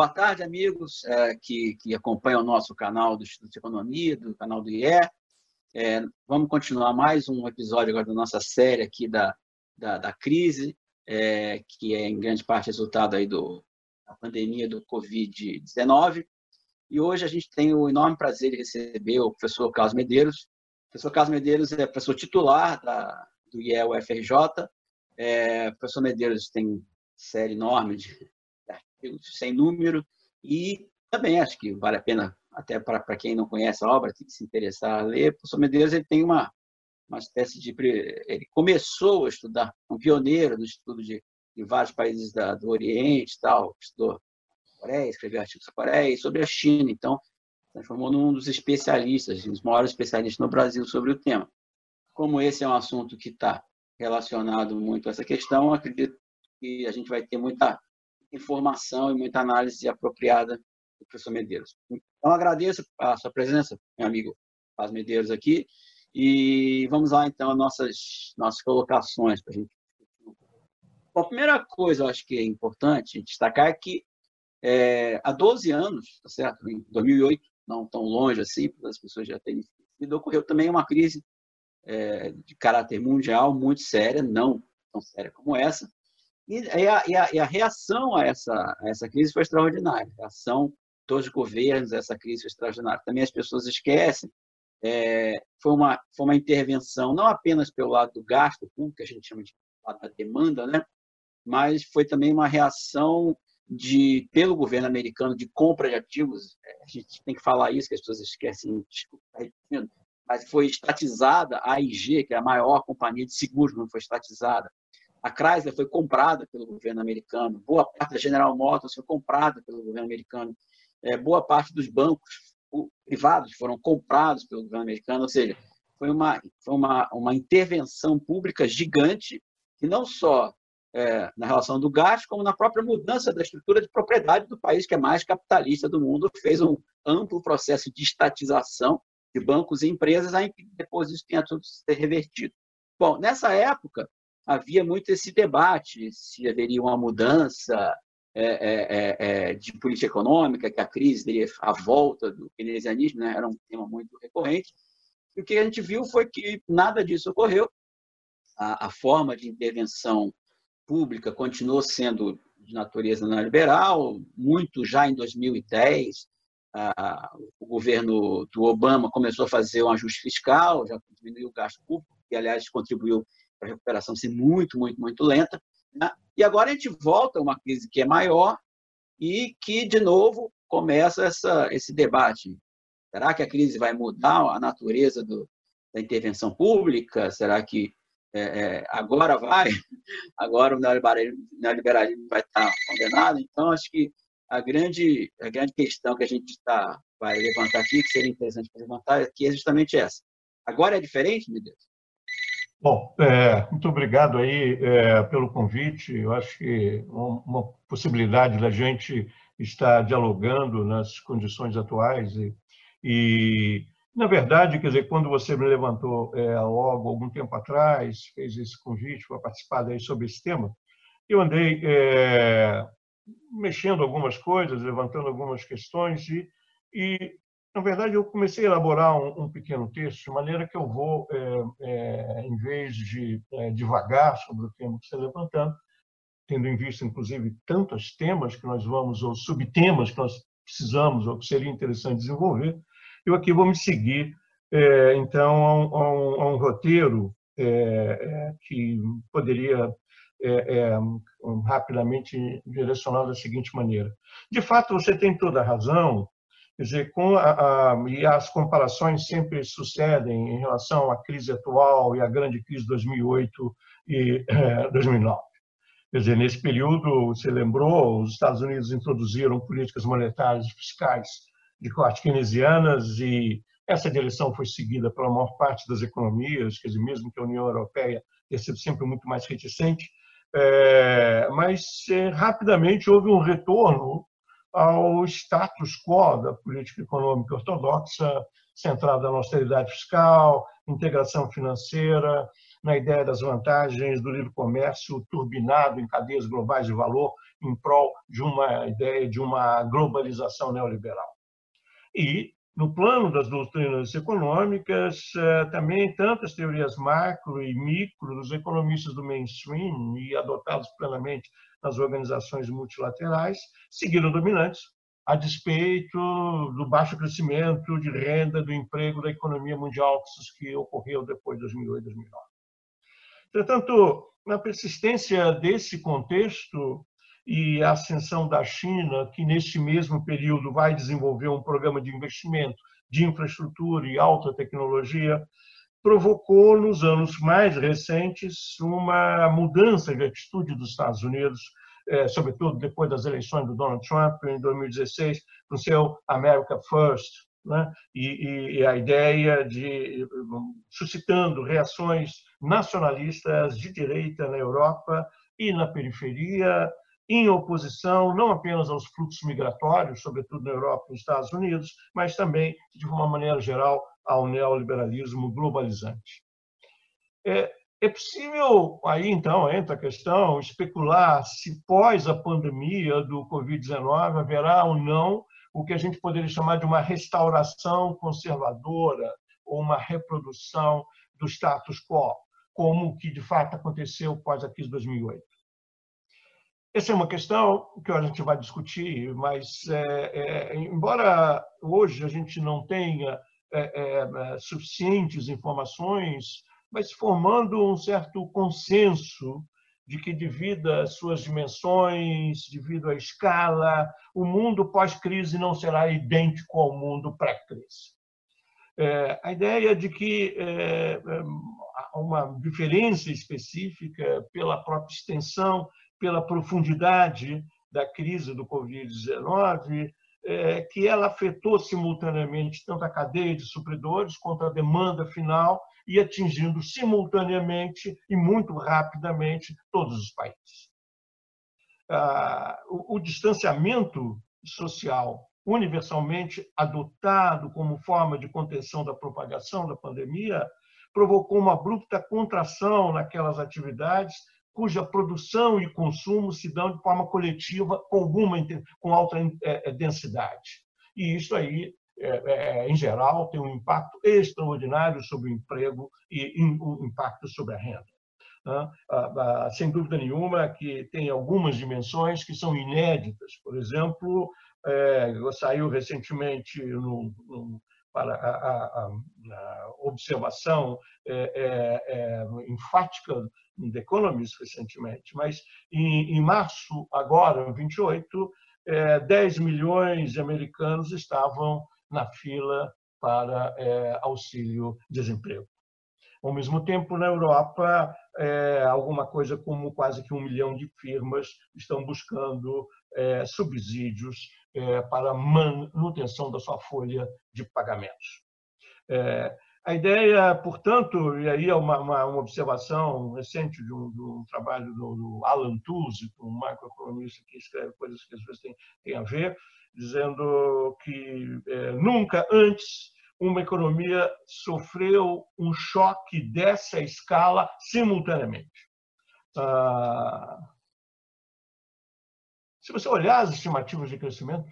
Boa tarde, amigos é, que, que acompanham o nosso canal do Instituto de Economia, do canal do IE. É, vamos continuar mais um episódio agora da nossa série aqui da, da, da crise, é, que é em grande parte resultado aí do, da pandemia do Covid-19. E hoje a gente tem o enorme prazer de receber o professor Carlos Medeiros. O professor Carlos Medeiros é professor titular da, do IEL-FRJ. É, o professor Medeiros tem série enorme de sem número, e também acho que vale a pena, até para quem não conhece a obra, tem que se interessar a ler. Professor Medeiros ele tem uma, uma espécie de. Ele começou a estudar, um pioneiro no estudo de, de vários países da, do Oriente, tal, estudou Coreia, escreveu artigos sobre a Coreia e sobre a China, então transformou num dos especialistas, um dos maiores especialistas no Brasil sobre o tema. Como esse é um assunto que está relacionado muito a essa questão, acredito que a gente vai ter muita informação e muita análise apropriada do professor Medeiros. Então, agradeço a sua presença, meu amigo Paz Medeiros aqui, e vamos lá, então, às nossas, nossas colocações para a gente. Bom, a primeira coisa, eu acho que é importante destacar é que é, há 12 anos, tá certo? em 2008, não tão longe assim, as pessoas já terem sido, ocorreu também uma crise é, de caráter mundial muito séria, não tão séria como essa, e a, e a, e a reação a essa, a essa crise foi extraordinária. A ação dos governos, essa crise foi extraordinária. Também as pessoas esquecem. É, foi, uma, foi uma intervenção não apenas pelo lado do gasto público, que a gente chama de da demanda, né? mas foi também uma reação de pelo governo americano de compra de ativos. É, a gente tem que falar isso, que as pessoas esquecem, desculpa, repetindo, mas foi estatizada a AIG, que é a maior companhia de seguros, não foi estatizada. A Chrysler foi comprada pelo governo americano, boa parte da General Motors foi comprada pelo governo americano, é, boa parte dos bancos privados foram comprados pelo governo americano, ou seja, foi uma, foi uma, uma intervenção pública gigante, que não só é, na relação do gasto, como na própria mudança da estrutura de propriedade do país, que é mais capitalista do mundo, fez um amplo processo de estatização de bancos e empresas, aí depois isso tenha tudo ser revertido. Bom, nessa época, havia muito esse debate se haveria uma mudança é, é, é, é, de política econômica, que a crise teria a volta do keynesianismo, né? era um tema muito recorrente. E o que a gente viu foi que nada disso ocorreu. A, a forma de intervenção pública continuou sendo de natureza neoliberal, muito já em 2010, a, o governo do Obama começou a fazer um ajuste fiscal, já diminuiu o gasto público, que, aliás, contribuiu a recuperação ser muito, muito, muito lenta. Né? E agora a gente volta a uma crise que é maior e que, de novo, começa essa, esse debate. Será que a crise vai mudar a natureza do, da intervenção pública? Será que é, é, agora vai? Agora o neoliberalismo vai estar condenado? Então, acho que a grande, a grande questão que a gente está, vai levantar aqui, que seria interessante levantar, aqui é justamente essa. Agora é diferente, meu Deus? Bom, é, muito obrigado aí é, pelo convite. Eu acho que uma possibilidade da gente estar dialogando nas condições atuais e, e na verdade, quer dizer, quando você me levantou é, logo algum tempo atrás, fez esse convite para participar daí sobre esse tema, eu andei é, mexendo algumas coisas, levantando algumas questões e, e na verdade, eu comecei a elaborar um, um pequeno texto, de maneira que eu vou, é, é, em vez de é, sobre o tema que você levantando, tendo em vista, inclusive, tantos temas que nós vamos, ou subtemas que nós precisamos, ou que seria interessante desenvolver, eu aqui vou me seguir, é, então, a um, a um, a um roteiro é, é, que poderia rapidamente direcionar da seguinte maneira. De fato, você tem toda a razão Quer dizer, com a, a, e as comparações sempre sucedem em relação à crise atual e à grande crise de 2008 e eh, 2009. Quer dizer, nesse período, você lembrou, os Estados Unidos introduziram políticas monetárias e fiscais de corte keynesianas e essa direção foi seguida pela maior parte das economias, quer dizer, mesmo que a União Europeia tenha sido sempre muito mais reticente, é, mas é, rapidamente houve um retorno ao status quo da política econômica ortodoxa, centrada na austeridade fiscal, integração financeira, na ideia das vantagens do livre comércio turbinado em cadeias globais de valor, em prol de uma ideia de uma globalização neoliberal. E, no plano das doutrinas econômicas, eh, também tantas teorias macro e micro dos economistas do mainstream e adotadas plenamente nas organizações multilaterais seguiram dominantes, a despeito do baixo crescimento de renda, do emprego, da economia mundial que ocorreu depois de 2008 2009. Entretanto, na persistência desse contexto e a ascensão da China, que neste mesmo período vai desenvolver um programa de investimento de infraestrutura e alta tecnologia, provocou nos anos mais recentes uma mudança de atitude dos Estados Unidos é, sobretudo depois das eleições do Donald Trump em 2016, para o seu America First, né? e, e, a ideia de suscitando reações nacionalistas de direita na Europa e na periferia, em oposição não apenas aos fluxos migratórios, sobretudo na Europa e nos Estados Unidos, mas também, de uma maneira geral, ao neoliberalismo globalizante. É, é possível, aí então entra a questão, especular se pós a pandemia do Covid-19 haverá ou não o que a gente poderia chamar de uma restauração conservadora ou uma reprodução do status quo, como o que de fato aconteceu pós a crise de 2008. Essa é uma questão que a gente vai discutir, mas é, é, embora hoje a gente não tenha é, é suficientes informações mas formando um certo consenso de que, devido às suas dimensões, devido à escala, o mundo pós-crise não será idêntico ao mundo pré-crise. É, a ideia de que é, é uma diferença específica pela própria extensão, pela profundidade da crise do Covid-19, é, que ela afetou simultaneamente tanto a cadeia de supridores quanto a demanda final e atingindo simultaneamente e muito rapidamente todos os países. Ah, o, o distanciamento social universalmente adotado como forma de contenção da propagação da pandemia provocou uma abrupta contração naquelas atividades cuja produção e consumo se dão de forma coletiva com alguma com alta é, é, densidade. E isso aí é, em geral, tem um impacto extraordinário sobre o emprego e um impacto sobre a renda. Né? Sem dúvida nenhuma que tem algumas dimensões que são inéditas. Por exemplo, saiu recentemente no, para a, a, a observação é, é, enfática do Economist recentemente, mas em, em março, agora, 28, 10 milhões de americanos estavam na fila para é, auxílio-desemprego. Ao mesmo tempo, na Europa, é, alguma coisa como quase que um milhão de firmas estão buscando é, subsídios é, para manutenção da sua folha de pagamentos. É, a ideia, portanto, e aí é uma, uma, uma observação recente de um, de um trabalho do, do, Alan Tuzi, um macroeconomista que escreve coisas que às vezes têm, a ver, dizendo que é, nunca antes uma economia sofreu um choque dessa escala simultaneamente. Ah, se você olhar as estimativas de crescimento,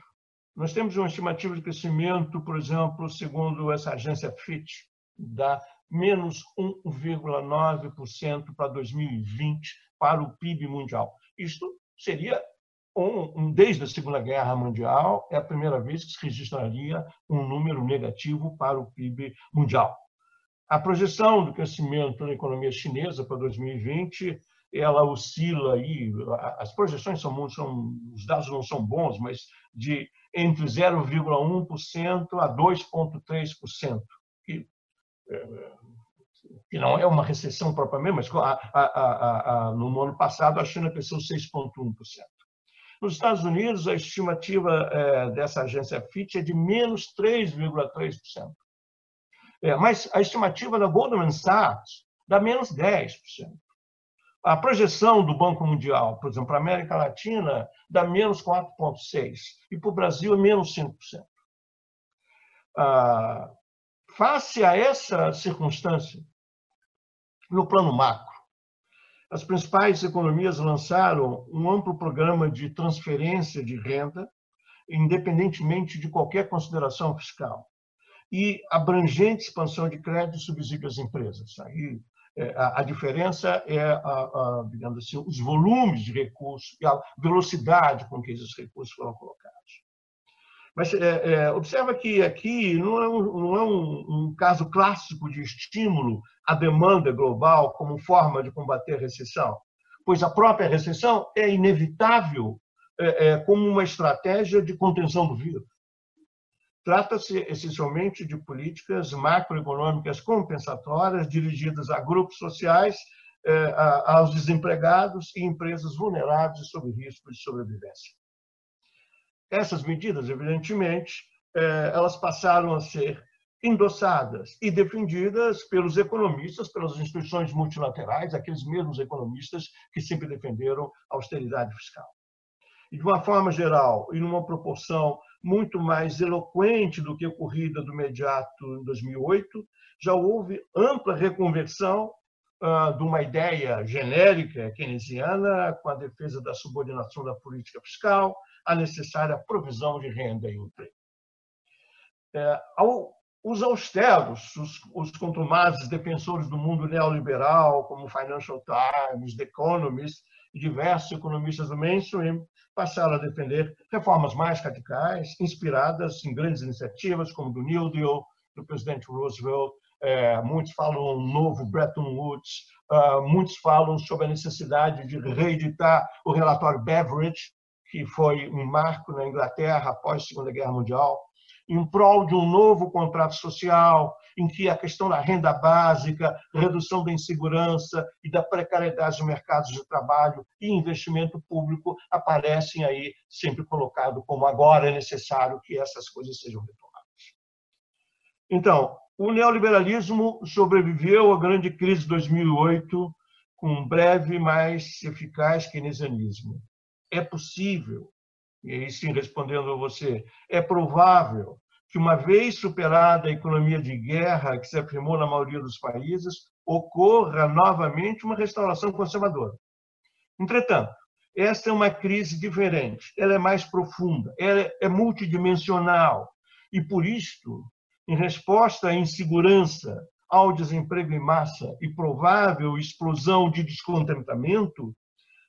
nós temos uma estimativa de crescimento, por exemplo, segundo essa agência Fitch, da menos 1,9% para 2020 para o PIB mundial. Isto seria um, desde a Segunda Guerra Mundial, é a primeira vez que se registraria um número negativo para o PIB mundial. A projeção do crescimento da economia chinesa para 2020 ela oscila aí, as projeções são, são os dados não são bons, mas de entre 0,1% a 2,3%, que, é, que não é uma recessão propriamente, mas a, a, a, no ano passado a China cresceu 6,1%. Nos Estados Unidos, a estimativa é, dessa agência Fitch é de menos 3,3%. É, mas a estimativa da Goldman Sachs dá menos 10%. A projeção do Banco Mundial, por exemplo, para a América Latina, dá menos 4,6%. E para o Brasil, é menos 5%. Ah, face a essa circunstância, no plano macro, as principais economias lançaram um amplo programa de transferência de renda, independentemente de qualquer consideração fiscal, e abrangente expansão de crédito e subsídio às empresas. Aí a, diferença é, a, a, digamos assim, os volumes de recursos e a velocidade com que esses recursos foram colocados. Mas é, é, observa que aqui não é, um, não é um, um, caso clássico de estímulo à demanda global como forma de combater a recessão, pois a própria recessão é inevitável é, é como uma estratégia de contenção do vírus. Trata-se essencialmente de políticas macroeconômicas compensatórias dirigidas a grupos sociais, é, aos desempregados e empresas vulneráveis e sob risco de sobrevivência. Essas medidas, evidentemente, é, elas passaram a ser endossadas e defendidas pelos economistas, pelas instituições multilaterais, aqueles mesmos economistas que sempre defenderam a austeridade fiscal. E, de uma forma geral, e numa proporção muito mais eloquente do que ocorrida do imediato em 2008, já houve ampla reconversão uh, de uma ideia genérica keynesiana com a defesa da subordinação da política fiscal, a necessária provisão de renda e emprego. É, ao, os austeros, os, os contumazes defensores do mundo neoliberal, como Financial Times, The Economist e diversos economistas do mainstream, passaram a defender reformas mais radicais, inspiradas em grandes iniciativas como do New Deal, do presidente Roosevelt. É, muitos falam um novo Bretton Woods, uh, muitos falam sobre a necessidade de reeditar o relatório Beveridge, que foi um marco na Inglaterra após a Segunda Guerra Mundial, em prol de um novo contrato social, em que a questão da renda básica, redução da insegurança e da precariedade dos mercados de trabalho e investimento público aparecem aí sempre colocado como agora é necessário que essas coisas sejam retomadas. Então, o neoliberalismo sobreviveu à grande crise de 2008 com um breve, mais eficaz keynesianismo é possível, e aí sim respondendo a você, é provável que uma vez superada a economia de guerra que se afirmou na maioria dos países, ocorra novamente uma restauração conservadora. Entretanto, esta é uma crise diferente, ela é mais profunda, ela é multidimensional e por isto, em resposta à insegurança, ao desemprego em massa e provável explosão de descontentamento,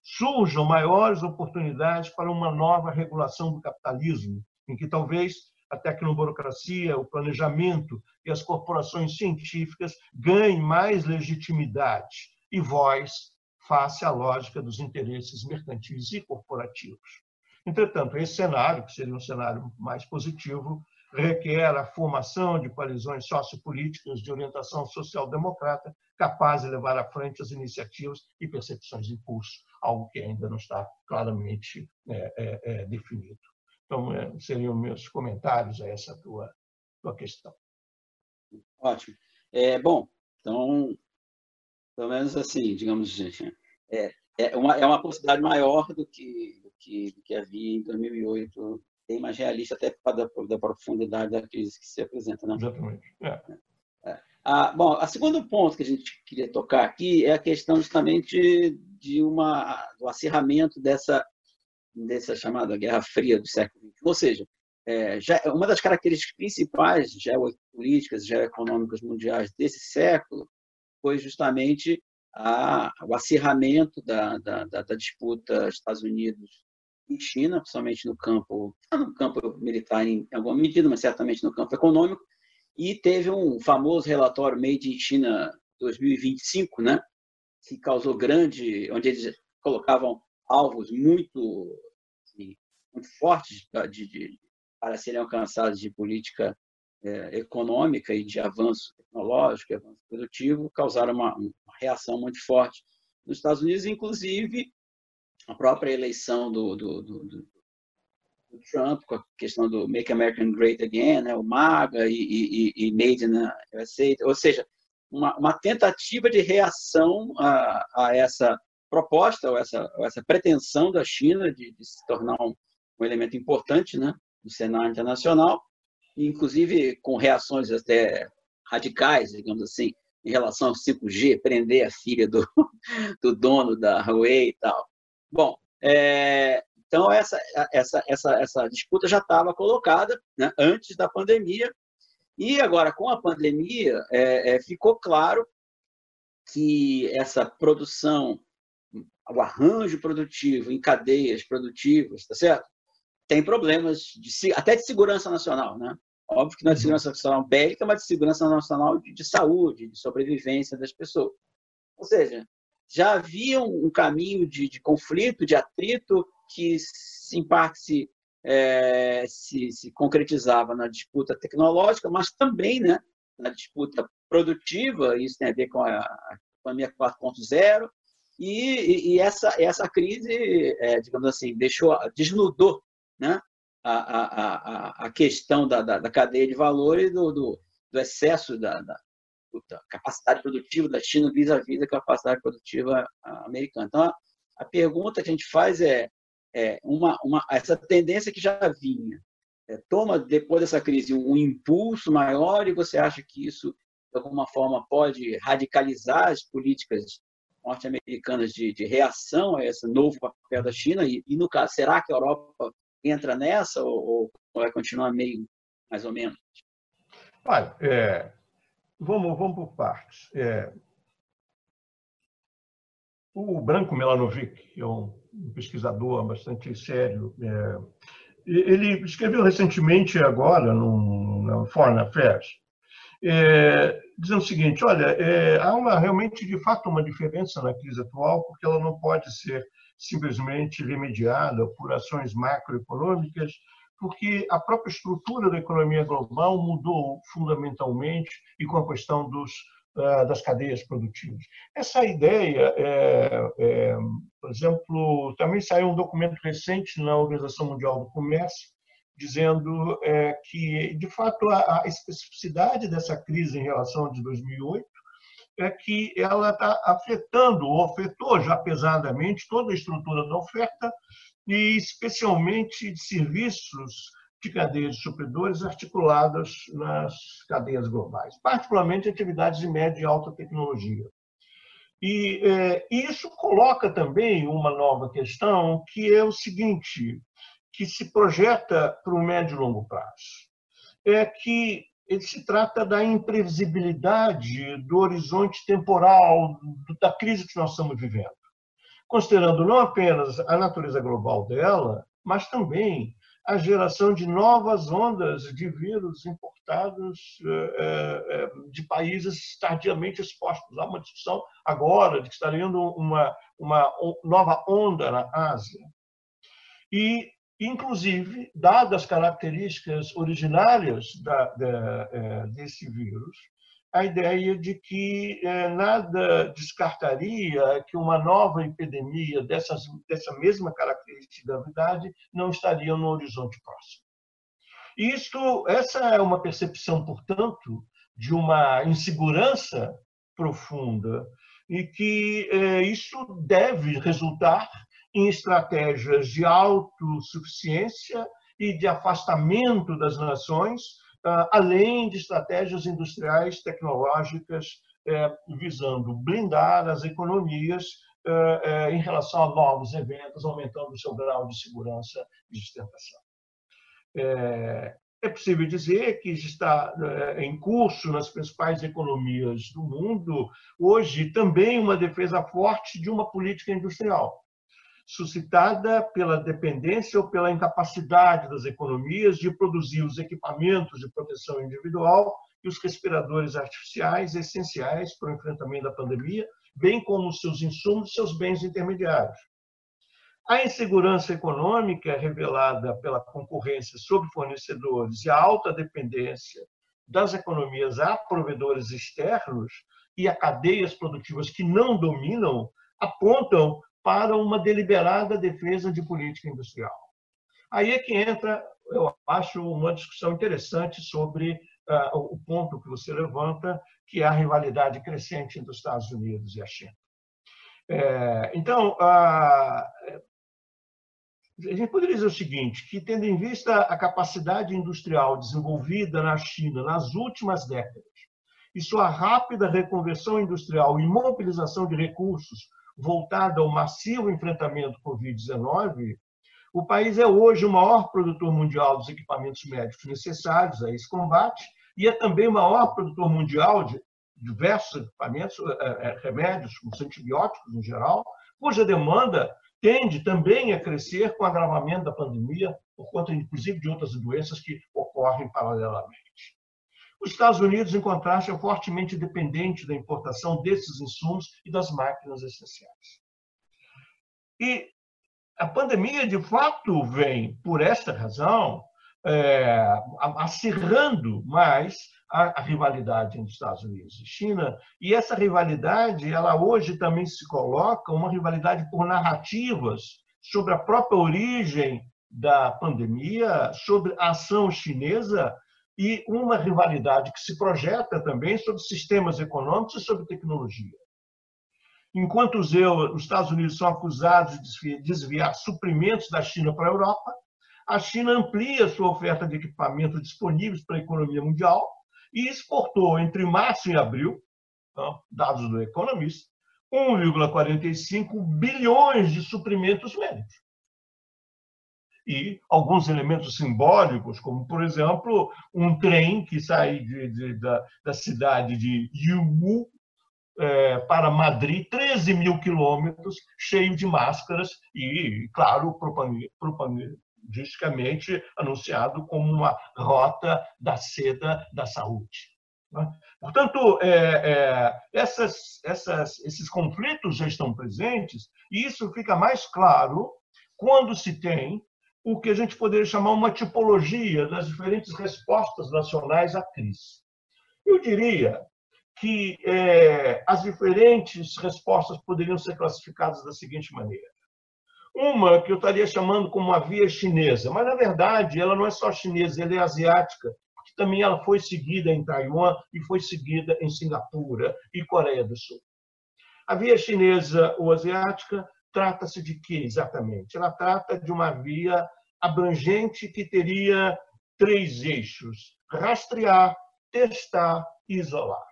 surjam maiores oportunidades para uma nova regulação do capitalismo, em que talvez a tecnoburocracia, o planejamento e as corporações científicas ganhem mais legitimidade e voz face à lógica dos interesses mercantis e corporativos. Entretanto, esse cenário, que seria um cenário mais positivo, requer a formação de coalizões sociopolíticas de orientação social-democrata capazes de levar à frente as iniciativas e percepções de impulso, algo que ainda não está claramente é, é, é definido. Então, é, seriam meus comentários a essa tua, tua questão. Ótimo. É, bom, então, pelo menos assim, digamos, é, é, uma, é uma possibilidade maior do que, do que, do que havia em 2008 bem mais realista, até para da, da profundidade da crise que se apresenta. Né? Exatamente. É. É. Ah, bom, o segundo ponto que a gente queria tocar aqui é a questão justamente de uma, do acirramento dessa, dessa chamada Guerra Fria do século XX. Ou seja, é, já, uma das características principais geopolíticas, geoeconômicas mundiais desse século foi justamente a, o acirramento da, da, da, da disputa Estados Unidos em China, principalmente no campo, no campo militar em alguma medida, mas certamente no campo econômico, e teve um famoso relatório Made in China 2025, né, que causou grande, onde eles colocavam alvos muito, assim, muito fortes de, de, para serem alcançados de política é, econômica e de avanço tecnológico, avanço produtivo, causaram uma, uma reação muito forte nos Estados Unidos, inclusive a própria eleição do, do, do, do, Trump, com a questão do Make America Great Again, né, o MAGA e, e, e Made in USA, ou seja, uma, uma tentativa de reação a, a, essa proposta, ou essa, ou essa pretensão da China de, de se tornar um, um, elemento importante né, no cenário internacional, inclusive com reações até radicais, digamos assim, em relação ao 5G, prender a filha do, do dono da Huawei e tal. Bom, é, então essa, essa, essa, essa disputa já estava colocada né, antes da pandemia, e agora com a pandemia é, é, ficou claro que essa produção, o arranjo produtivo em cadeias produtivas, tá certo? Tem problemas de, até de segurança nacional, né? Óbvio que não é de uhum. segurança nacional bélica, mas de segurança nacional de, de saúde, de sobrevivência das pessoas. Ou seja, já havia um caminho de, de conflito, de atrito, que em parte se, é, se, se, concretizava na disputa tecnológica, mas também né, na disputa produtiva, isso tem a ver com a, a economia 4.0, e, e, essa, essa crise, é, digamos assim, deixou, desnudou né, a, a, a, questão da, da, da cadeia de valor e do, do, do excesso da, da, da, capacidade produtiva da China vis-à-vis da capacidade produtiva americana. Então, a, a, pergunta que a gente faz é, é uma, uma, essa tendência que já vinha, é, toma, depois dessa crise, um impulso maior e você acha que isso, de alguma forma, pode radicalizar as políticas norte-americanas de, de, reação a esse novo papel da China? E, e, no caso, será que a Europa entra nessa ou, ou vai continuar meio mais ou menos? Olha, é, vamos, vamos por partes. É, o Branco Melanovic, que é um pesquisador bastante sério, é, ele escreveu recentemente agora no, no Foreign Affairs, é, dizendo o seguinte, olha, é, há uma, realmente, de fato, uma diferença na crise atual, porque ela não pode ser simplesmente remediada por ações macroeconômicas, porque a própria estrutura da economia global mudou fundamentalmente e com a questão dos, uh, das cadeias produtivas. Essa ideia, é, é, por exemplo, também saiu um documento recente na Organização Mundial do Comércio, dizendo é, que, de fato, a, a especificidade dessa crise em relação a de 2008 é que ela está afetando, ou afetou já pesadamente, toda a estrutura da oferta, e especialmente de serviços de cadeias de supridores articuladas nas cadeias globais, particularmente atividades de média e alta tecnologia. E é, isso coloca também uma nova questão, que é o seguinte, que se projeta para o médio e longo prazo. É que ele se trata da imprevisibilidade do horizonte temporal da crise que nós estamos vivendo, considerando não apenas a natureza global dela, mas também a geração de novas ondas de vírus importados eh, eh, de países tardiamente expostos. Há uma discussão agora de que está havendo uma, uma nova onda na Ásia. E inclusive, dadas as características originárias da, da, é, desse vírus, a ideia de que é, nada descartaria que uma nova epidemia dessas, dessa mesma característica de gravidade não estaria no horizonte próximo. Isto, essa é uma percepção, portanto, de uma insegurança profunda e que é, isso deve resultar em estratégias de autossuficiência e de afastamento das nações, ah, além de estratégias industriais tecnológicas eh, visando blindar as economias eh, eh, em relação a novos eventos, aumentando o seu grau de segurança e sustentação. É possível dizer que está em curso nas principais economias do mundo hoje também uma defesa forte de uma política industrial suscitada pela dependência ou pela incapacidade das economias de produzir os equipamentos de proteção individual e os respiradores artificiais essenciais para o enfrentamento da pandemia, bem como seus insumos e seus bens intermediários. A insegurança econômica revelada pela concorrência sobre fornecedores e a alta dependência das economias a provedores externos e a cadeias produtivas que não dominam apontam para uma deliberada defesa de política industrial. Aí é que entra, eu acho, uma discussão interessante sobre uh, o ponto que você levanta, que é a rivalidade crescente entre os Estados Unidos e a China. É, então, a, a gente poderia dizer o seguinte, que tendo em vista a capacidade industrial desenvolvida na China nas últimas décadas, e sua rápida reconversão industrial e mobilização de recursos voltada ao massivo enfrentamento Covid-19, o país é hoje o maior produtor mundial dos equipamentos médicos necessários a esse combate e é também o maior produtor mundial de diversos equipamentos, eh, eh, remédios, os antibióticos em geral, cuja demanda tende também a crescer com o agravamento da pandemia, por conta, inclusive, de outras doenças que ocorrem paralelamente. Os Estados Unidos, em contraste, é fortemente dependente da importação desses insumos e das máquinas essenciais. E a pandemia, de fato, vem, por esta razão, é, acirrando mais a, a, rivalidade entre Estados Unidos e China. E essa rivalidade, ela hoje também se coloca uma rivalidade por narrativas sobre a própria origem da pandemia, sobre a ação chinesa e uma rivalidade que se projeta também sobre sistemas econômicos e sobre tecnologia. Enquanto os, Estados Unidos são acusados de desviar suprimentos da China para a Europa, a China amplia sua oferta de equipamentos disponíveis para a economia mundial e exportou entre março e abril, dados do Economist, 1,45 bilhões de suprimentos médicos. E alguns elementos simbólicos, como, por exemplo, um trem que sai de, de, da, da, cidade de Yumu é, para Madrid, 13 mil quilômetros, cheio de máscaras e, claro, propaganda, didaticamente anunciado como uma rota da seda da saúde. Né? Portanto, é, é, essas, essas, esses conflitos já estão presentes e isso fica mais claro quando se tem o que a gente poderia chamar uma tipologia das diferentes respostas nacionais à crise. Eu diria que é, as diferentes respostas poderiam ser classificadas da seguinte maneira. Uma que eu estaria chamando como uma via chinesa, mas na verdade ela não é só chinesa, ela é asiática, porque também ela foi seguida em Taiwan e foi seguida em Singapura e Coreia do Sul. A via chinesa ou asiática trata-se de quê exatamente? Ela trata de uma via abrangente que teria três eixos: rastrear, testar e isolar.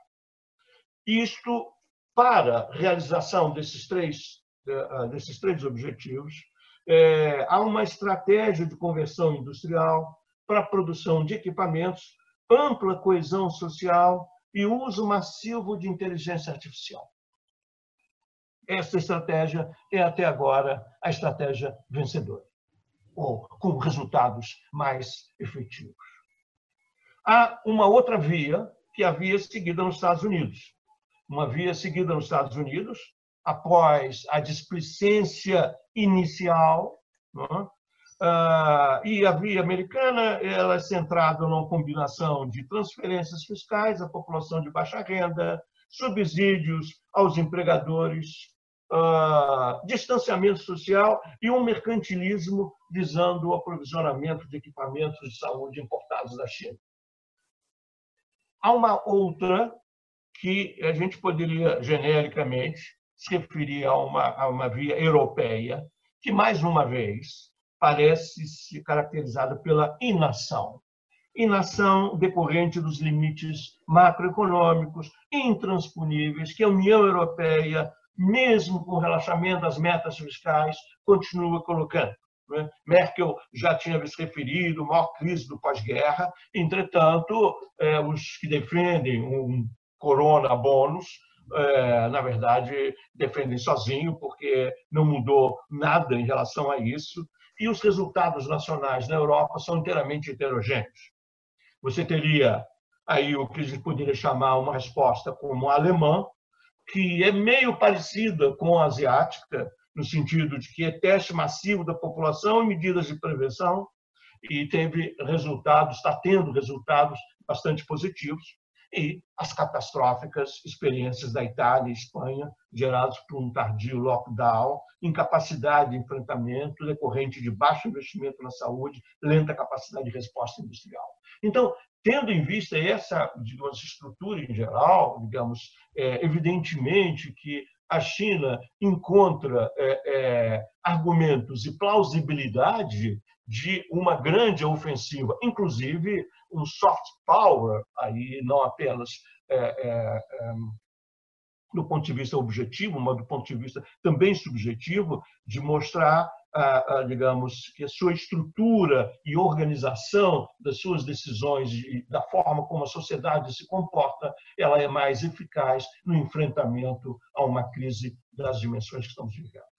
Isto, para realização desses três eh, desses três objetivos, é, há uma estratégia de conversão industrial para a produção de equipamentos, ampla coesão social e uso massivo de inteligência artificial. Essa estratégia é até agora a estratégia vencedora, ou com resultados mais efetivos. Há uma outra via que havia seguida nos Estados Unidos. Uma via seguida nos Estados Unidos, após a displicência inicial, Uh, e a via americana ela é centrada numa combinação de transferências fiscais à população de baixa renda, subsídios aos empregadores, uh, distanciamento social e um mercantilismo visando o aprovisionamento de equipamentos de saúde importados da China. Há uma outra que a gente poderia genericamente se referia a uma, a uma via europeia, que, mais uma vez, parece se caracterizada pela inação. Inação decorrente dos limites macroeconômicos intransponíveis que a União Europeia, mesmo com o relaxamento das metas fiscais, continua colocando. Né? Merkel já tinha se referido, maior crise do pós-guerra, entretanto, é, os que defendem um corona bônus é, na verdade, defendem sozinho, porque não mudou nada em relação a isso, e os resultados nacionais na Europa são inteiramente heterogêneos. Você teria aí o que a gente poderia chamar uma resposta como alemã, que é meio parecida com a asiática, no sentido de que é teste massivo da população e medidas de prevenção, e teve resultados, está tendo resultados bastante positivos e as catastróficas experiências da Itália e Espanha, geradas por um tardio lockdown, incapacidade de enfrentamento decorrente de baixo investimento na saúde, lenta capacidade de resposta industrial. Então, tendo em vista essa digamos, estrutura em geral, digamos, é, evidentemente que a China encontra é, é, argumentos e plausibilidade de uma grande ofensiva, inclusive um soft power, aí não apenas é, é, do ponto de vista objetivo, mas do ponto de vista também subjetivo, de mostrar, digamos, que a sua estrutura e organização das suas decisões da forma como a sociedade se comporta, ela é mais eficaz no enfrentamento a uma crise das dimensões que estamos vivendo.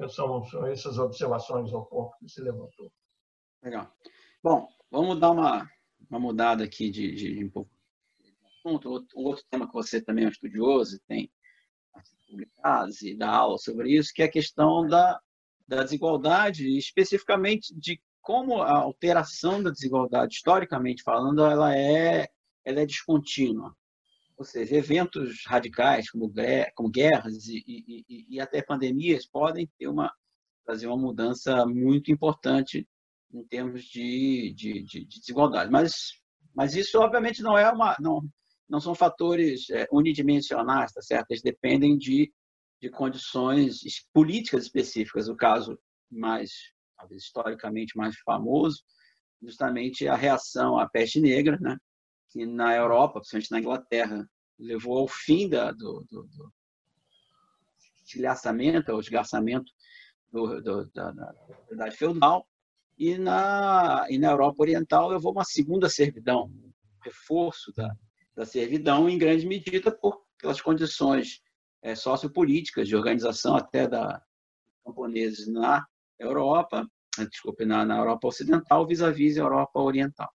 Então, são, são essas observações ao ponto que se levantou. Legal. Bom, vamos dar uma, uma mudada aqui de, de, de um pouco um outro tema que você também é um estudioso e tem publicados e dá aula sobre isso, que é a questão da, da desigualdade, especificamente de como a alteração da desigualdade, historicamente falando, ela é, ela é descontínua. Ou seja, eventos radicais, como, como guerras e, e, e até pandemias, podem ter uma, fazer uma mudança muito importante em termos de, de, de, de desigualdade. Mas, mas isso, obviamente, não é uma. Não, não são fatores é, unidimensionais, tá certo? Eles dependem de, de condições políticas específicas. O caso mais, historicamente mais famoso, justamente a reação à peste negra, né? Que na Europa, principalmente na Inglaterra, levou ao fim da, do, do, do estilhaçamento, ao esgarçamento do, do, da, da propriedade feudal, e na, e na Europa Oriental levou uma segunda servidão, um reforço da, da servidão, em grande medida por pelas condições é, sociopolíticas de organização até da camponeses na Europa, eh, desculpe, na, na Europa Ocidental vis-à-vis -vis a Europa Oriental.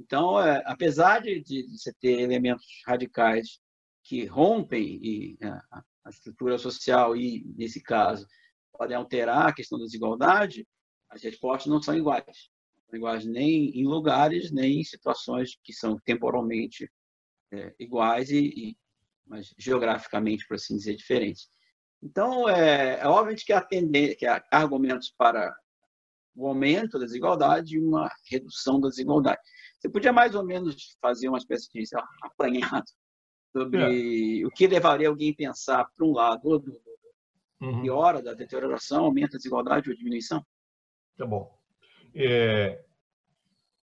Então, é, apesar de, de, você ter elementos radicais que rompem e, a, é, a estrutura social e, nesse caso, podem alterar a questão da desigualdade, as respostas não são iguais. Não são iguais nem em lugares, nem em situações que são temporalmente é, iguais e, e, mas geograficamente, por assim dizer, diferentes. Então, é, é obviamente que há, tendência, que há argumentos para o aumento da desigualdade e uma redução da desigualdade. Você podia mais ou menos fazer uma espécie de apanhado sobre é. o que levaria alguém a pensar, para um lado, ou do, uhum. piora da deterioração, aumento da desigualdade ou diminuição? Tá bom. É,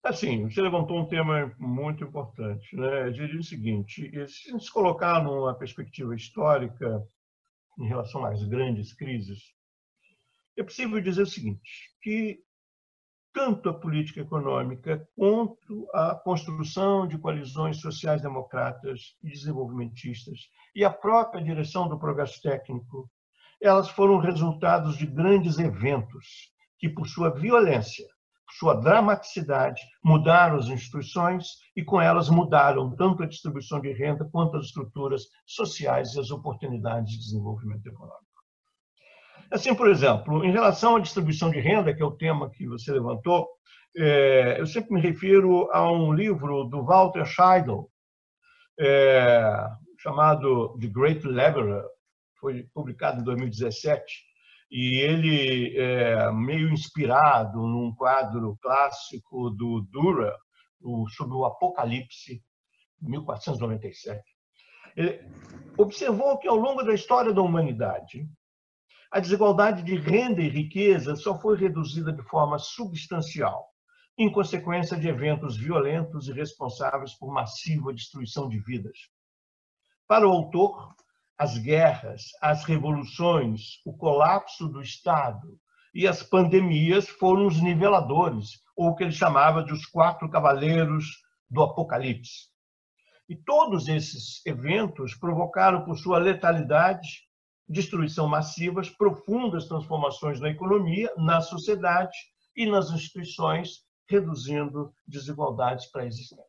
Assim, você levantou um tema muito importante. Né? Eu diria o seguinte: se a gente se colocar numa perspectiva histórica em relação às grandes crises, é possível dizer o seguinte: que tanto a política econômica quanto a construção de coalizões sociais democratas e desenvolvimentistas e a própria direção do progresso técnico, elas foram resultados de grandes eventos que, por sua violência, sua dramaticidade, mudaram as instituições e, com elas, mudaram tanto a distribuição de renda quanto as estruturas sociais e as oportunidades de desenvolvimento econômico. Assim, por exemplo, em relação à distribuição de renda, que é o tema que você levantou, é, eu sempre me refiro a um livro do Walter Scheidel, é, chamado The Great Laborer, foi publicado em 2017, e ele é meio inspirado num quadro clássico do Dürer sobre o Apocalipse, 1497. Ele observou que ao longo da história da humanidade, a desigualdade de renda e riqueza só foi reduzida de forma substancial, em consequência de eventos violentos e responsáveis por massiva destruição de vidas. Para o autor, as guerras, as revoluções, o colapso do Estado e as pandemias foram os niveladores, ou o que ele chamava de os quatro cavaleiros do Apocalipse. E todos esses eventos provocaram, por sua letalidade, destruição massivas, profundas transformações na economia, na sociedade e nas instituições, reduzindo desigualdades pré-existentes.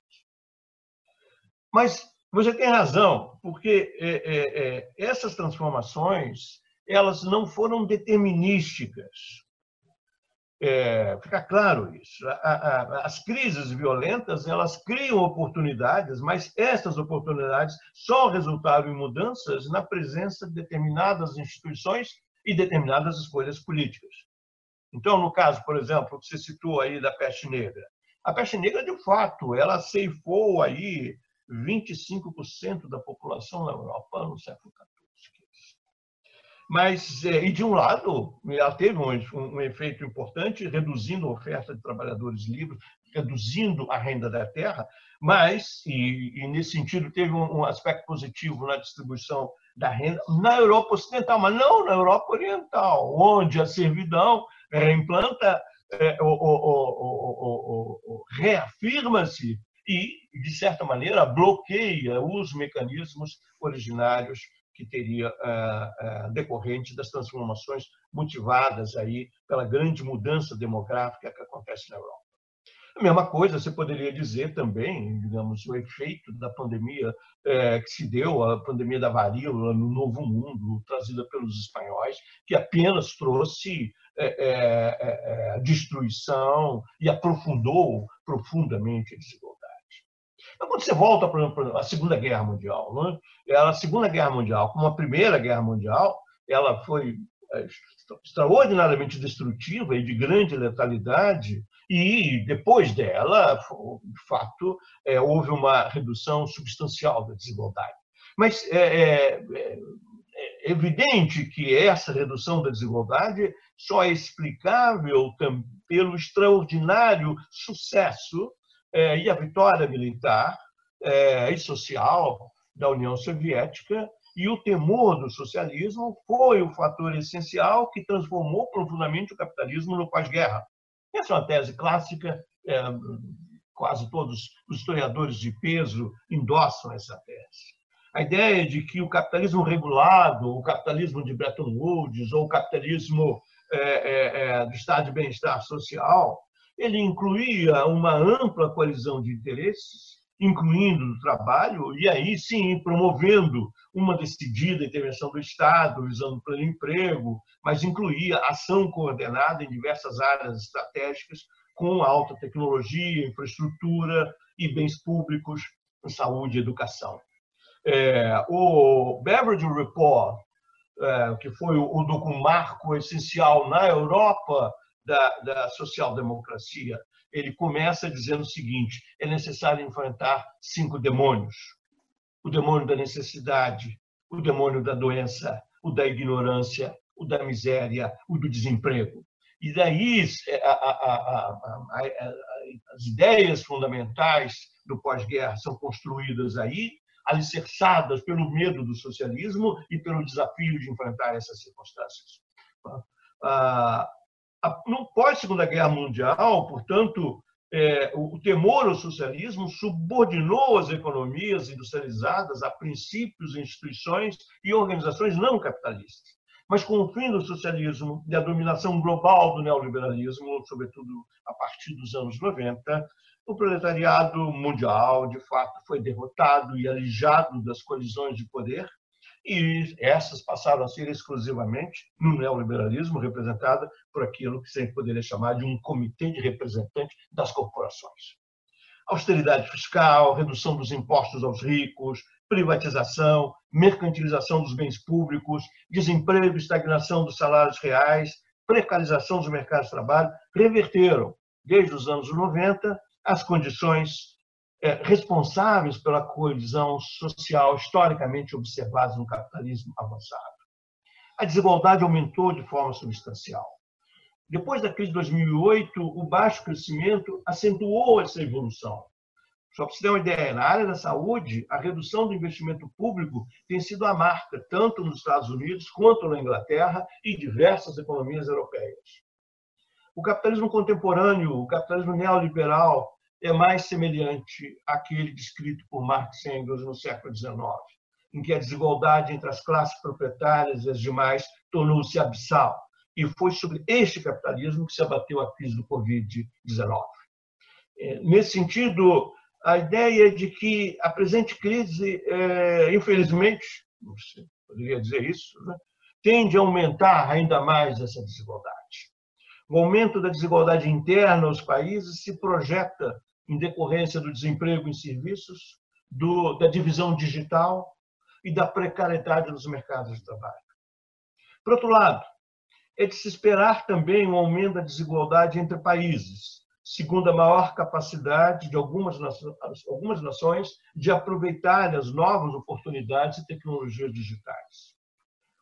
Mas você tem razão, porque é, é, é, essas transformações elas não foram determinísticas. É, fica claro isso. A, a, as crises violentas elas criam oportunidades, mas essas oportunidades só resultaram em mudanças na presença de determinadas instituições e determinadas escolhas políticas. Então, no caso, por exemplo, que você citou aí da peste negra, a peste negra, de fato, ela ceifou aí 25% da população na Europa no século. Mas, é, e de um lado, ela teve um, um efeito importante, reduzindo a oferta de trabalhadores livres, reduzindo a renda da terra, mas, e, e nesse sentido, teve um, um, aspecto positivo na distribuição da renda na Europa Ocidental, mas não na Europa Oriental, onde a servidão reimplanta, é, reafirma-se e, de certa maneira, bloqueia os mecanismos originários que teria é, é, decorrente das transformações motivadas aí pela grande mudança demográfica que acontece na Europa. A mesma coisa você poderia dizer também, digamos, o efeito da pandemia é, que se deu, a pandemia da varíola no Novo Mundo, trazida pelos espanhóis, que apenas trouxe é, é destruição e aprofundou profundamente a desigualdade. Então, quando você volta, por exemplo, à Segunda Guerra Mundial, né? a Segunda Guerra Mundial, como a Primeira Guerra Mundial, ela foi é, extraordinariamente destrutiva e de grande letalidade, e depois dela, de fato, é, houve uma redução substancial da desigualdade. Mas é, é, é evidente que essa redução da desigualdade só é explicável pelo extraordinário sucesso é, e a vitória militar é, e social da União Soviética e o temor do socialismo foi o fator essencial que transformou profundamente o capitalismo no pós-guerra. Essa é uma tese clássica, é, quase todos os historiadores de peso endossam essa tese. A ideia de que o capitalismo regulado, o capitalismo de Bretton Woods ou o capitalismo é, é, é do estado de bem-estar social, ele incluía uma ampla coalizão de interesses incluindo o trabalho, e aí sim promovendo uma decidida intervenção do Estado, visando o pleno emprego, mas incluía ação coordenada em diversas áreas estratégicas, com alta tecnologia, infraestrutura e bens públicos, saúde e educação. É, o Beveridge Report, é, que foi o, o marco essencial na Europa da, da social-democracia, ele começa dizendo o seguinte: é necessário enfrentar cinco demônios. O demônio da necessidade, o demônio da doença, o da ignorância, o da miséria, o do desemprego. E daí a, a, a, as ideias fundamentais do pós-guerra são construídas aí, alicerçadas pelo medo do socialismo e pelo desafio de enfrentar essas circunstâncias. No pós-Segunda Guerra Mundial, portanto, é, o temor ao socialismo subordinou as economias industrializadas a princípios, instituições e organizações não capitalistas. Mas com o fim do socialismo e a dominação global do neoliberalismo, sobretudo a partir dos anos 90, o proletariado mundial, de fato, foi derrotado e alijado das colisões de poder e essas passaram a ser exclusivamente no neoliberalismo, representada por aquilo que se poderia chamar de um comitê de representantes das corporações. Austeridade fiscal, redução dos impostos aos ricos, privatização, mercantilização dos bens públicos, desemprego, estagnação dos salários reais, precarização dos mercados de trabalho, reverteram, desde os anos 90, as condições responsáveis pela coesão social historicamente observada no capitalismo avançado. A desigualdade aumentou de forma substancial. Depois da crise de 2008, o baixo crescimento acentuou essa evolução. Só para você ter uma ideia, na área da saúde, a redução do investimento público tem sido a marca, tanto nos Estados Unidos quanto na Inglaterra e diversas economias europeias. O capitalismo contemporâneo, o capitalismo neoliberal, é mais semelhante àquele descrito por Marx e Engels no século XIX, em que a desigualdade entre as classes proprietárias e as demais tornou-se abissal. E foi sobre este capitalismo que se abateu a crise do Covid-19. É, nesse sentido, a ideia de que a presente crise, é, infelizmente, não sei, poderia dizer isso, né, tende a aumentar ainda mais essa desigualdade. O aumento da desigualdade interna aos países se projeta em decorrência do desemprego em serviços, do, da divisão digital e da precariedade dos mercados de trabalho. Por outro lado, é de se esperar também um aumento da desigualdade entre países, segundo a maior capacidade de algumas nações, algumas nações de aproveitar as novas oportunidades e tecnologias digitais.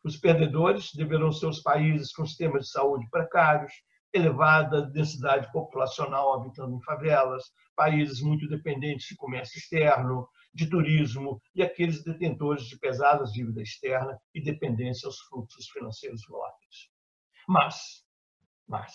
Os perdedores deverão ser os países com sistemas de saúde precários, elevada densidade populacional habitando em favelas, países muito dependentes de comércio externo, de turismo e aqueles detentores de pesadas dívidas externa e dependência aos fluxos financeiros voláteis. Mas, mas,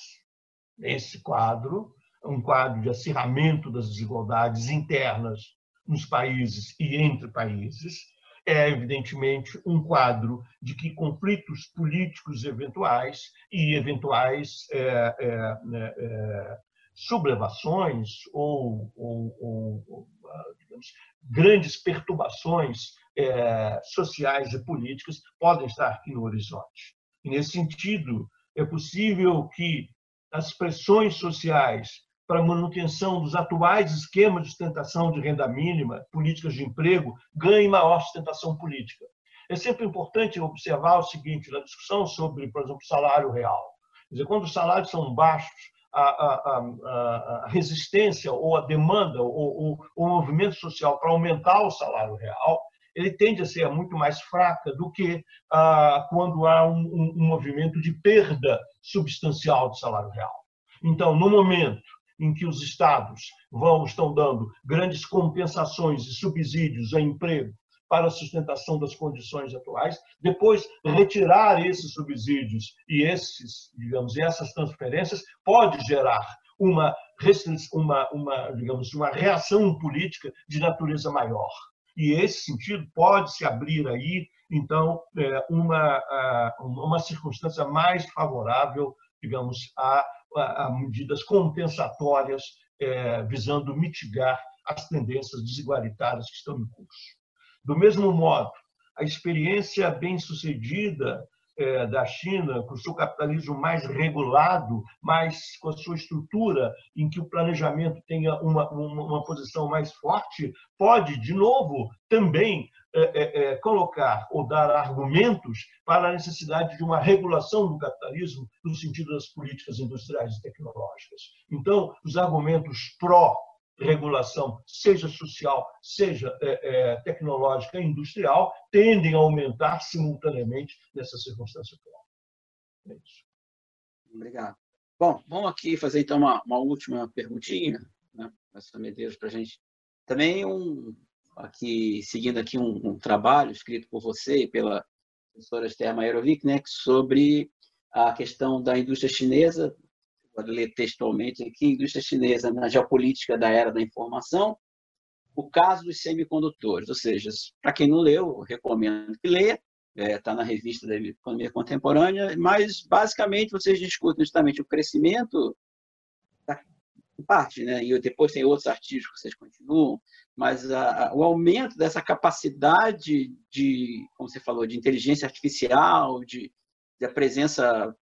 esse quadro, um quadro de acirramento das desigualdades internas nos países e entre países, é, evidentemente, um quadro de que conflitos políticos eventuais e eventuais é, é, né, é, sublevações ou, ou, ou digamos, grandes perturbações é, sociais e políticas podem estar aqui no horizonte. E, nesse sentido, é possível que as pressões sociais para a manutenção dos atuais esquemas de sustentação de renda mínima, políticas de emprego, ganhem maior sustentação política. É sempre importante observar o seguinte na discussão sobre, por exemplo, salário real. Quer dizer, quando os salários são baixos, a, a, a, a resistência ou a demanda ou, ou o movimento social para aumentar o salário real ele tende a ser muito mais fraca do que ah, quando há um, um, um, movimento de perda substancial do salário real. Então, no momento em que os estados vão estão dando grandes compensações e subsídios a emprego para a sustentação das condições atuais, depois retirar esses subsídios e esses, digamos, essas transferências pode gerar uma uma, uma, digamos, uma reação política de natureza maior. E esse sentido pode se abrir aí, então, é, uma, uma circunstância mais favorável, digamos, a, a medidas compensatórias é, visando mitigar as tendências desigualitárias que estão em curso. Do mesmo modo, a experiência bem-sucedida é, da China, com o seu capitalismo mais regulado, mais com a sua estrutura, em que o planejamento tenha uma, uma, uma posição mais forte, pode, de novo, também é, é, é, colocar ou dar argumentos para a necessidade de uma regulação do capitalismo no sentido das políticas industriais e tecnológicas. Então, os argumentos pró regulação, seja social, seja é, é, tecnológica industrial, tendem a aumentar simultaneamente nessa circunstância atual. É isso. Obrigado. Bom, vamos aqui fazer então uma, uma última perguntinha, né, Medeiros, para a gente. Também um aqui seguindo aqui um, um, trabalho escrito por você e pela professora Esther Maierovic, né, sobre a questão da indústria chinesa pode ler textualmente aqui, indústria chinesa na geopolítica da era da informação, o caso dos semicondutores. Ou seja, para quem não leu, recomendo que leia, está é, na revista da Economia Contemporânea, mas basicamente vocês discutem justamente o crescimento da parte, né? e depois tem outros artigos que vocês continuam, mas a, a, o aumento dessa capacidade de, como você falou, de inteligência artificial, de, de a presença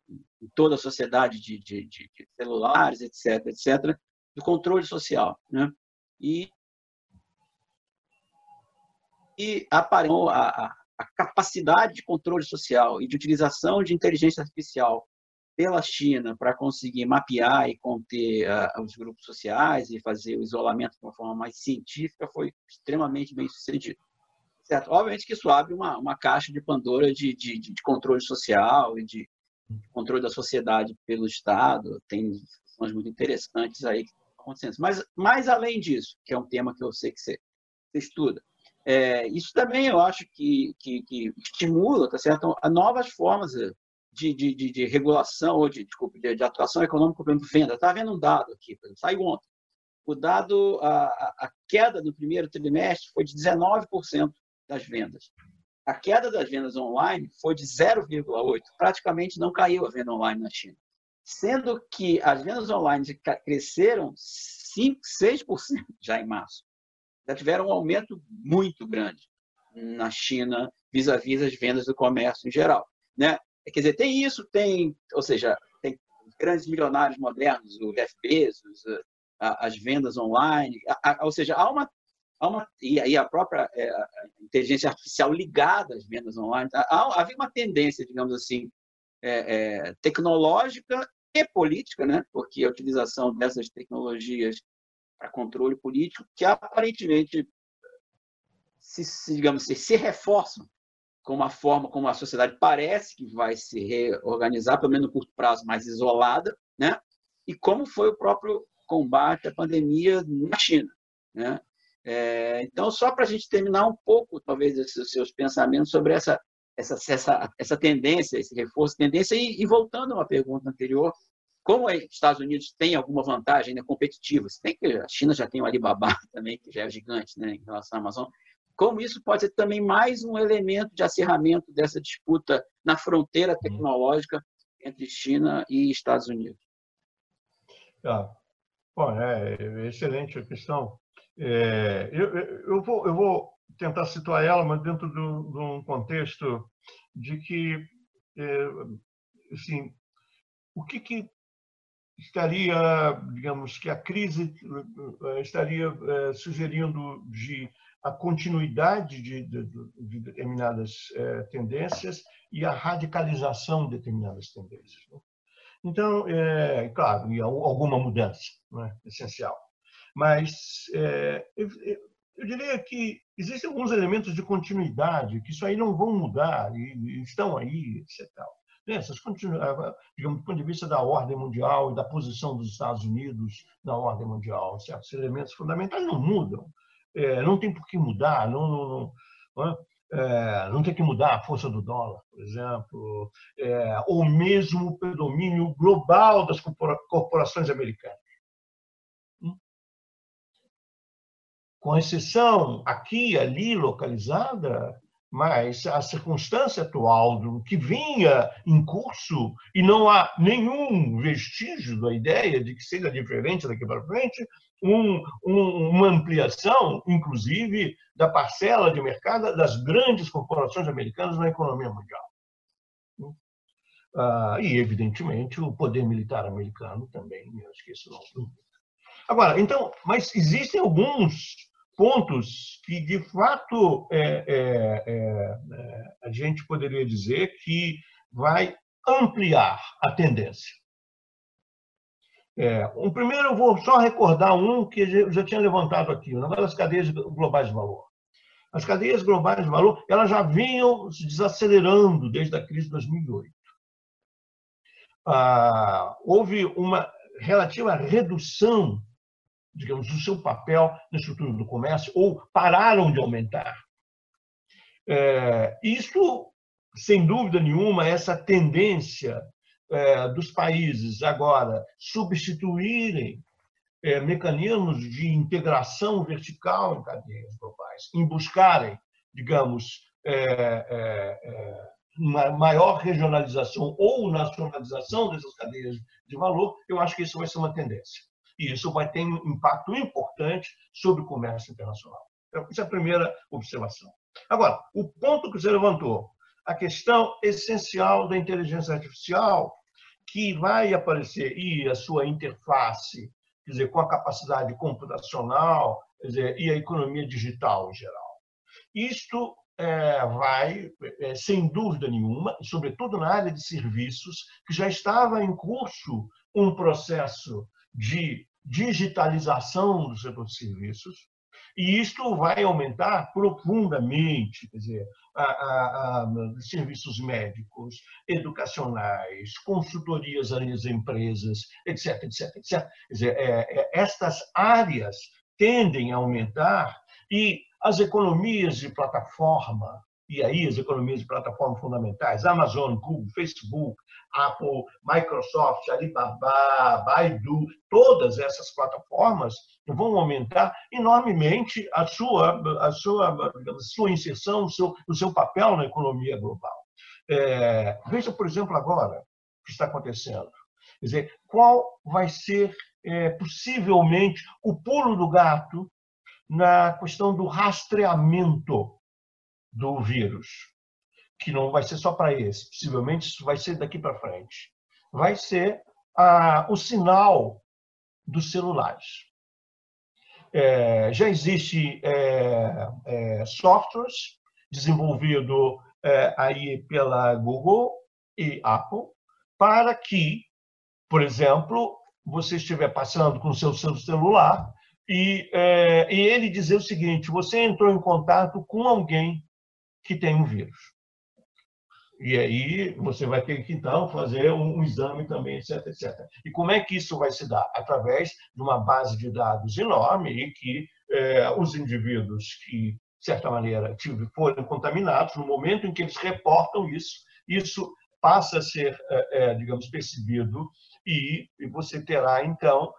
em toda a sociedade de, de, de, celulares, etc., etc., do controle social. Né? E, e apareceu a, a capacidade de controle social e de utilização de inteligência artificial pela China para conseguir mapear e conter uh, os grupos sociais e fazer o isolamento de uma forma mais científica foi extremamente bem sucedido. Certo? Obviamente que isso abre uma, uma caixa de Pandora de, de, de controle social e de, controle da sociedade pelo Estado, tem discussões muito interessantes aí que estão acontecendo. Mas, mais além disso, que é um tema que eu sei que você, você estuda, é, isso também eu acho que, que, que, estimula tá certo? a novas formas de, de, de, de regulação ou de, desculpa, de, de atuação econômica por exemplo, venda. Está vendo um dado aqui, saiu ontem. O dado, a, a queda no primeiro trimestre foi de 19% das vendas. A queda das vendas online foi de 0,8%, praticamente não caiu a venda online na China. Sendo que as vendas online cresceram 5, 6% já em março. Já tiveram um aumento muito grande na China vis-à-vis -vis as vendas do comércio em geral. Né? Quer dizer, tem isso, tem, ou seja, tem grandes milionários modernos, o Jeff Bezos, as vendas online, ou seja, há uma uma, e aí a própria é, a inteligência artificial ligada às vendas online, há, havia uma tendência, digamos assim, é, é, tecnológica e política, né? porque a utilização dessas tecnologias para controle político, que aparentemente se, se digamos assim, se reforçam com a forma como a sociedade parece que vai se reorganizar, pelo menos no curto prazo, mais isolada, né? e como foi o próprio combate à pandemia na China. Né? É, então, só para a gente terminar um pouco, talvez, esses seus pensamentos sobre essa, essa, essa, essa tendência, esse reforço tendência, e, e voltando a uma pergunta anterior, como os Estados Unidos tem alguma vantagem né, competitiva, se tem que a China já tem o Alibaba também, que já é gigante né, em relação à Amazon, como isso pode ser também mais um elemento de acirramento dessa disputa na fronteira uhum. tecnológica entre China e Estados Unidos? Ah, bom, é excelente a questão. É, eu, eu, vou, eu vou tentar situar ela, mas dentro de um contexto de que, é, assim, o que, que estaria, digamos, que a crise é, estaria é, sugerindo de a continuidade de, de, de determinadas é, tendências e a radicalização de determinadas tendências. Né? Então, é, claro, e alguma mudança né, essencial. Mas é, eu, eu, diria que existem alguns elementos de continuidade que isso aí não vão mudar e, e estão aí, etc. Né, essas digamos, do ponto de vista da ordem mundial e da posição dos Estados Unidos na ordem mundial, certos elementos fundamentais não mudam. É, não tem por que mudar, não, não, não, é, não tem que mudar a força do dólar, por exemplo, é, ou mesmo o predomínio global das corporações americanas. Com exceção aqui e ali localizada, mas a circunstância atual do que vinha em curso e não há nenhum vestígio da ideia de que seja diferente daqui para frente, um, um, uma ampliação, inclusive, da parcela de mercado das grandes corporações americanas na economia mundial. Ah, e, evidentemente, o poder militar americano também, acho que isso não Agora, então, mas existem alguns pontos que, de fato, é, é, é, é, a gente poderia dizer que vai ampliar a tendência. É, um primeiro, eu vou só recordar um que eu já tinha levantado aqui, o negócio das cadeias globais de valor. As cadeias globais de valor elas já vinham se desacelerando desde a crise de 2008. Ah, houve uma relativa redução digamos, o seu papel na estrutura do comércio ou pararam de aumentar. É, isso, sem dúvida nenhuma, essa tendência é, dos países agora substituírem é, mecanismos de integração vertical em cadeias globais, em buscarem, digamos, uma maior regionalização ou nacionalização dessas cadeias de valor, eu acho que isso vai ser uma tendência e isso vai ter um impacto importante sobre o comércio internacional. Então, essa é a primeira observação. Agora, o ponto que você levantou, a questão essencial da inteligência artificial, que vai aparecer, e a sua interface, quer dizer, com a capacidade computacional, quer dizer, e a economia digital em geral. Isto é, vai, é, sem dúvida nenhuma, sobretudo na área de serviços, que já estava em curso um processo de digitalização do setor de serviços, e isto vai aumentar profundamente, quer dizer, a, a, a, serviços médicos, educacionais, consultorias às empresas, etc, etc, etc. Quer dizer, é, é, estas áreas tendem a aumentar e as economias de plataforma, e aí as economias de plataforma fundamentais, Amazon, Google, Facebook, Apple, Microsoft, Alibaba, Baidu, todas essas plataformas vão aumentar enormemente a sua, a sua, a sua inserção, o seu, o seu papel na economia global. É, veja, por exemplo, agora o que está acontecendo. Quer dizer, qual vai ser é, possivelmente o pulo do gato na questão do rastreamento do vírus, que não vai ser só para esse, possivelmente isso vai ser daqui para frente. Vai ser ah, o sinal dos celulares. É, já existe é, é, softwares desenvolvido é, aí pela Google e Apple para que, por exemplo, você estiver passando com o seu celular e, é, e ele dizer o seguinte: você entrou em contato com alguém que tem um vírus. E aí você vai ter que, então, fazer um, exame também, etc, etc. E como é que isso vai se dar? Através de uma base de dados enorme e que é, os indivíduos que, de certa maneira, foram contaminados, no momento em que eles reportam isso, isso passa a ser, é, é, digamos, percebido e, você terá, então,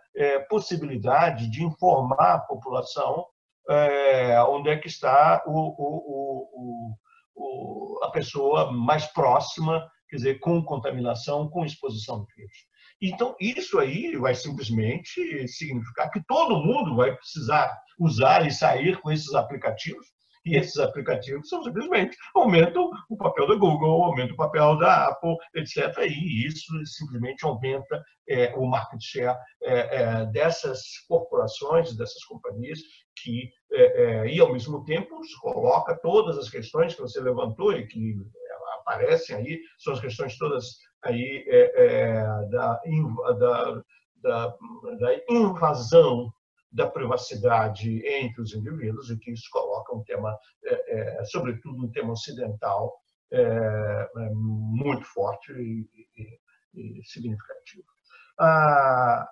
possibilidade de informar a população é, onde é que está o, o, o, a pessoa mais próxima, quer dizer, com contaminação, com exposição vírus. Então, isso aí vai simplesmente significar que todo mundo vai precisar usar e sair com esses aplicativos e esses aplicativos são simplesmente aumentam o papel da Google, aumentam o papel da Apple, etc. E isso simplesmente aumenta é, o market share é, é, dessas corporações, dessas companhias, que, é, é, e ao mesmo tempo coloca todas as questões que você levantou e que aparecem aí, são as questões todas aí é, da, da, da invasão da privacidade entre os indivíduos e que isso coloca um tema, é, é, sobretudo um tema ocidental, é, é muito forte e, e, e significativo. Ah,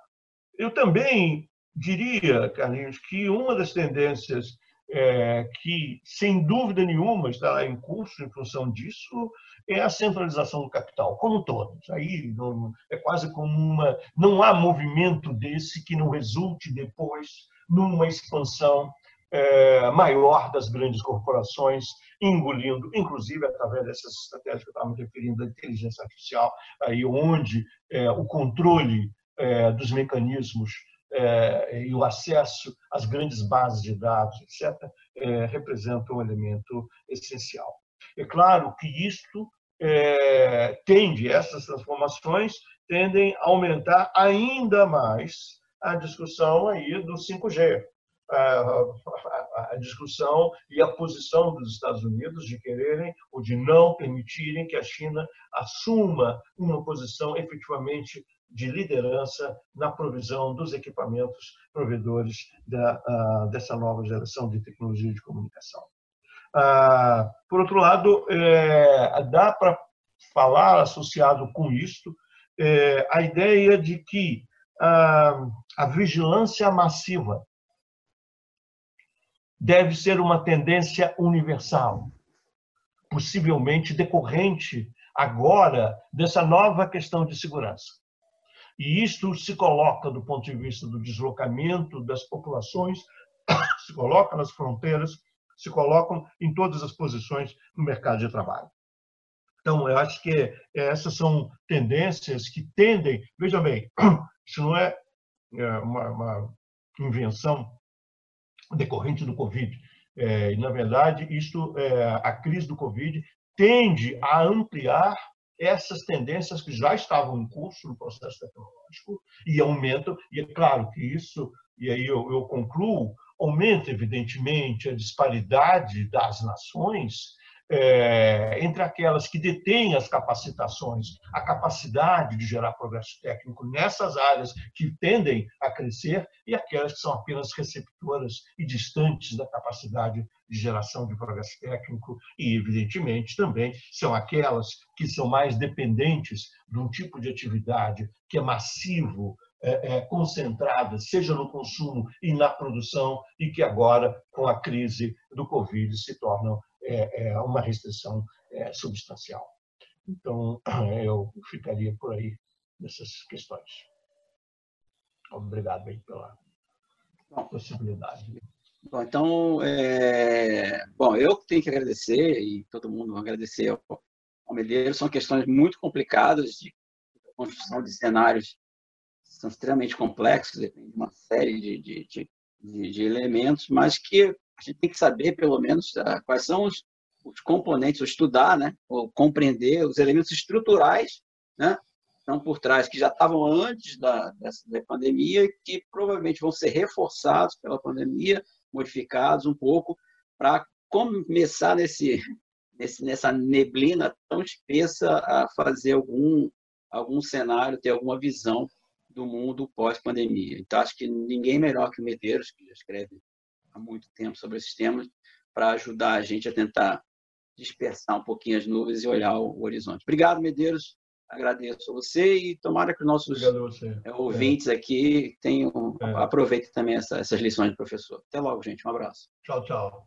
eu também diria, Carlinhos, que uma das tendências é, que, sem dúvida nenhuma, está em curso em função disso, é a centralização do capital, como todos. Aí não, é quase como uma. Não há movimento desse que não resulte depois numa expansão é, maior das grandes corporações, engolindo, inclusive através dessas estratégias que eu estava me referindo, da inteligência artificial, aí onde é, o controle é, dos mecanismos é, e o acesso às grandes bases de dados, etc., é, representa um elemento essencial. É claro que isto é, tende, essas transformações tendem a aumentar ainda mais a discussão aí do 5G, a, a, discussão e a posição dos Estados Unidos de quererem ou de não permitirem que a China assuma uma posição efetivamente de liderança na provisão dos equipamentos provedores da, uh, dessa nova geração de tecnologia de comunicação. Uh, por outro lado, é, dá para falar, associado com isto, é, a ideia de que uh, a vigilância massiva deve ser uma tendência universal, possivelmente decorrente agora dessa nova questão de segurança. E isto se coloca do ponto de vista do deslocamento das populações, se coloca nas fronteiras, se colocam em todas as posições no mercado de trabalho. Então, eu acho que essas são tendências que tendem. Veja bem, isso não é, é uma, uma invenção decorrente do Covid. É, na verdade, isto, é, a crise do Covid tende a ampliar essas tendências que já estavam em curso no processo tecnológico e aumentam, e é claro que isso, e aí eu, eu concluo, aumenta evidentemente a disparidade das nações é, entre aquelas que detêm as capacitações, a capacidade de gerar progresso técnico nessas áreas que tendem a crescer e aquelas que são apenas receptoras e distantes da capacidade de geração de progresso técnico e, evidentemente, também são aquelas que são mais dependentes de um tipo de atividade que é massivo, é, é, concentrada, seja no consumo e na produção, e que agora, com a crise do Covid, se tornam é, é uma restrição é, substancial. Então, eu ficaria por aí nessas questões. Obrigado aí pela possibilidade. Bom, então, é... bom, eu tenho que agradecer e todo mundo agradecer ao, ao Medeiros. São questões muito complicadas de construção de cenários são extremamente complexos, depende de uma série de, de, de, de elementos, mas que a gente tem que saber, pelo menos, uh, quais são os, os, componentes, ou estudar, né, ou compreender os elementos estruturais né, estão por trás, que já estavam antes da, dessa, da pandemia que provavelmente vão ser reforçados pela pandemia, modificados um pouco, para começar nesse, nesse, nessa neblina tão espessa a fazer algum, algum cenário, ter alguma visão do mundo pós-pandemia. Então, acho que ninguém melhor que o Medeiros, que já escreve há muito tempo sobre esses temas, para ajudar a gente a tentar dispersar um pouquinho as nuvens e olhar o, horizonte. Obrigado, Medeiros. Agradeço a você e tomara que os nossos é, ouvintes é. aqui tenham, é. aproveitem também essa, essas lições do professor. Até logo, gente. Um abraço. Tchau, tchau.